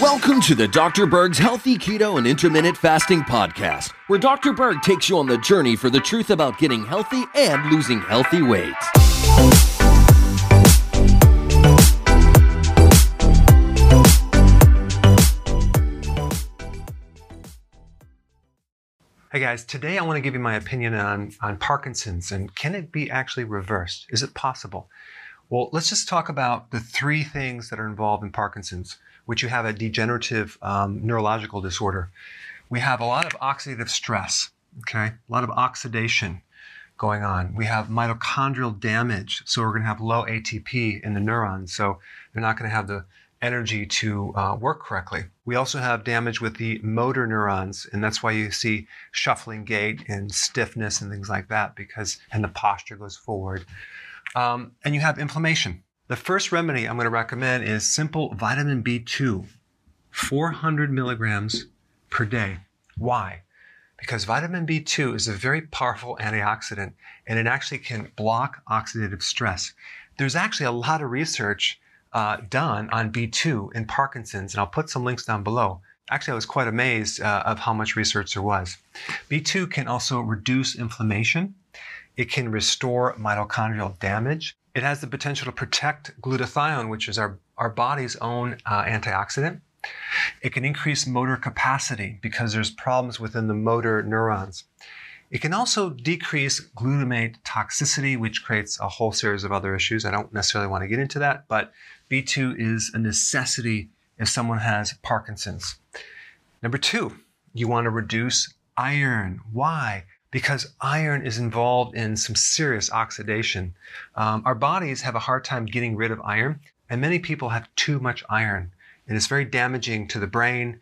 Welcome to the Dr. Berg's Healthy Keto and Intermittent Fasting Podcast, where Dr. Berg takes you on the journey for the truth about getting healthy and losing healthy weight. Hey guys, today I want to give you my opinion on, on Parkinson's and can it be actually reversed? Is it possible? Well, let's just talk about the three things that are involved in Parkinson's, which you have a degenerative um, neurological disorder. We have a lot of oxidative stress, okay, a lot of oxidation going on. We have mitochondrial damage, so we're going to have low ATP in the neurons, so they're not going to have the energy to uh, work correctly. We also have damage with the motor neurons, and that's why you see shuffling gait and stiffness and things like that, because and the posture goes forward. Um, and you have inflammation. The first remedy I'm going to recommend is simple vitamin B2, 400 milligrams per day. Why? Because vitamin B2 is a very powerful antioxidant and it actually can block oxidative stress. There's actually a lot of research uh, done on B2 in Parkinson's, and I'll put some links down below. Actually, I was quite amazed uh, of how much research there was. B2 can also reduce inflammation it can restore mitochondrial damage. It has the potential to protect glutathione, which is our, our body's own uh, antioxidant. It can increase motor capacity because there's problems within the motor neurons. It can also decrease glutamate toxicity, which creates a whole series of other issues. I don't necessarily want to get into that, but B2 is a necessity if someone has Parkinson's. Number two, you want to reduce iron. Why? Because iron is involved in some serious oxidation. Um, our bodies have a hard time getting rid of iron, and many people have too much iron. And it's very damaging to the brain,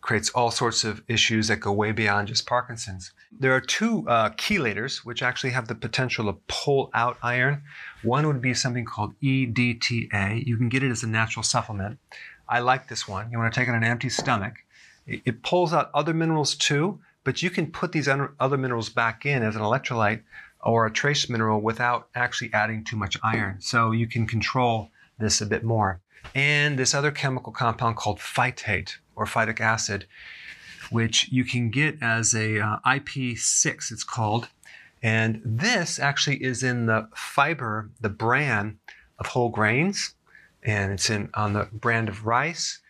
creates all sorts of issues that go way beyond just Parkinson's. There are two uh, chelators which actually have the potential to pull out iron. One would be something called EDTA. You can get it as a natural supplement. I like this one. You want to take it on an empty stomach. It, it pulls out other minerals too, but you can put these other minerals back in as an electrolyte or a trace mineral without actually adding too much iron. So you can control this a bit more. And this other chemical compound called phytate or phytic acid, which you can get as a uh, IP6, it's called. And this actually is in the fiber, the bran of whole grains, and it's in on the brand of rice.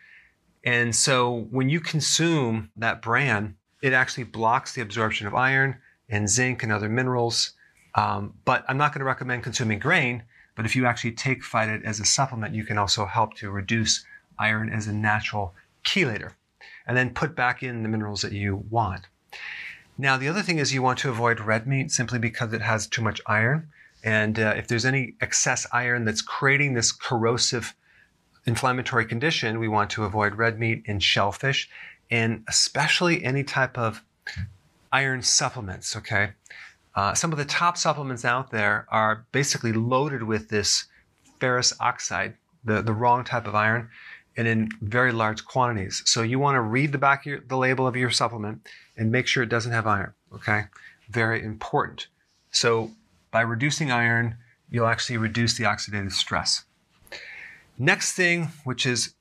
And so when you consume that bran, it actually blocks the absorption of iron and zinc and other minerals. Um, but I'm not going to recommend consuming grain. But if you actually take phytate as a supplement, you can also help to reduce iron as a natural chelator and then put back in the minerals that you want. Now, the other thing is you want to avoid red meat simply because it has too much iron. And uh, if there's any excess iron that's creating this corrosive inflammatory condition, we want to avoid red meat and shellfish and especially any type of iron supplements, okay? Uh, some of the top supplements out there are basically loaded with this ferrous oxide, the, the wrong type of iron, and in very large quantities. So you want to read the back of your, the label of your supplement and make sure it doesn't have iron, okay? Very important. So by reducing iron, you'll actually reduce the oxidative stress. Next thing, which is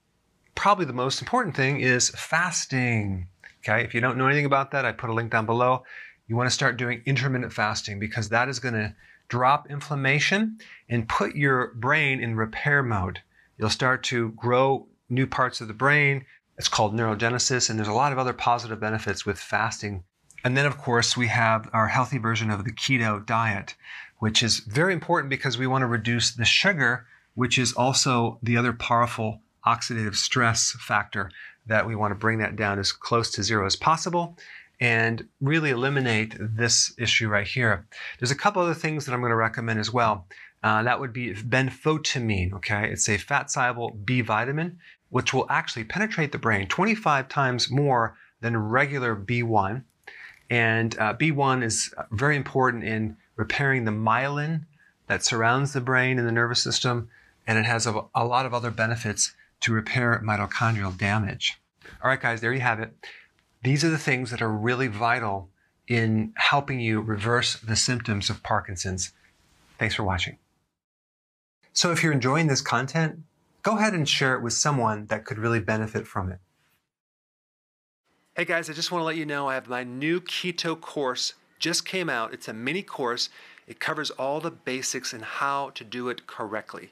probably the most important thing is fasting. Okay, if you don't know anything about that, I put a link down below. You want to start doing intermittent fasting because that is going to drop inflammation and put your brain in repair mode. You'll start to grow new parts of the brain. It's called neurogenesis, and there's a lot of other positive benefits with fasting. And then, of course, we have our healthy version of the keto diet, which is very important because we want to reduce the sugar, which is also the other powerful oxidative stress factor that we want to bring that down as close to zero as possible and really eliminate this issue right here. There's a couple other things that I'm going to recommend as well. Uh, that would be benfotiamine, okay? It's a fat soluble B vitamin, which will actually penetrate the brain 25 times more than regular B1. And uh, B1 is very important in repairing the myelin that surrounds the brain and the nervous system, and it has a, a lot of other benefits to repair mitochondrial damage. All right, guys, there you have it. These are the things that are really vital in helping you reverse the symptoms of Parkinson's. Thanks for watching. So, if you're enjoying this content, go ahead and share it with someone that could really benefit from it. Hey guys, I just want to let you know I have my new keto course just came out. It's a mini course. It covers all the basics and how to do it correctly.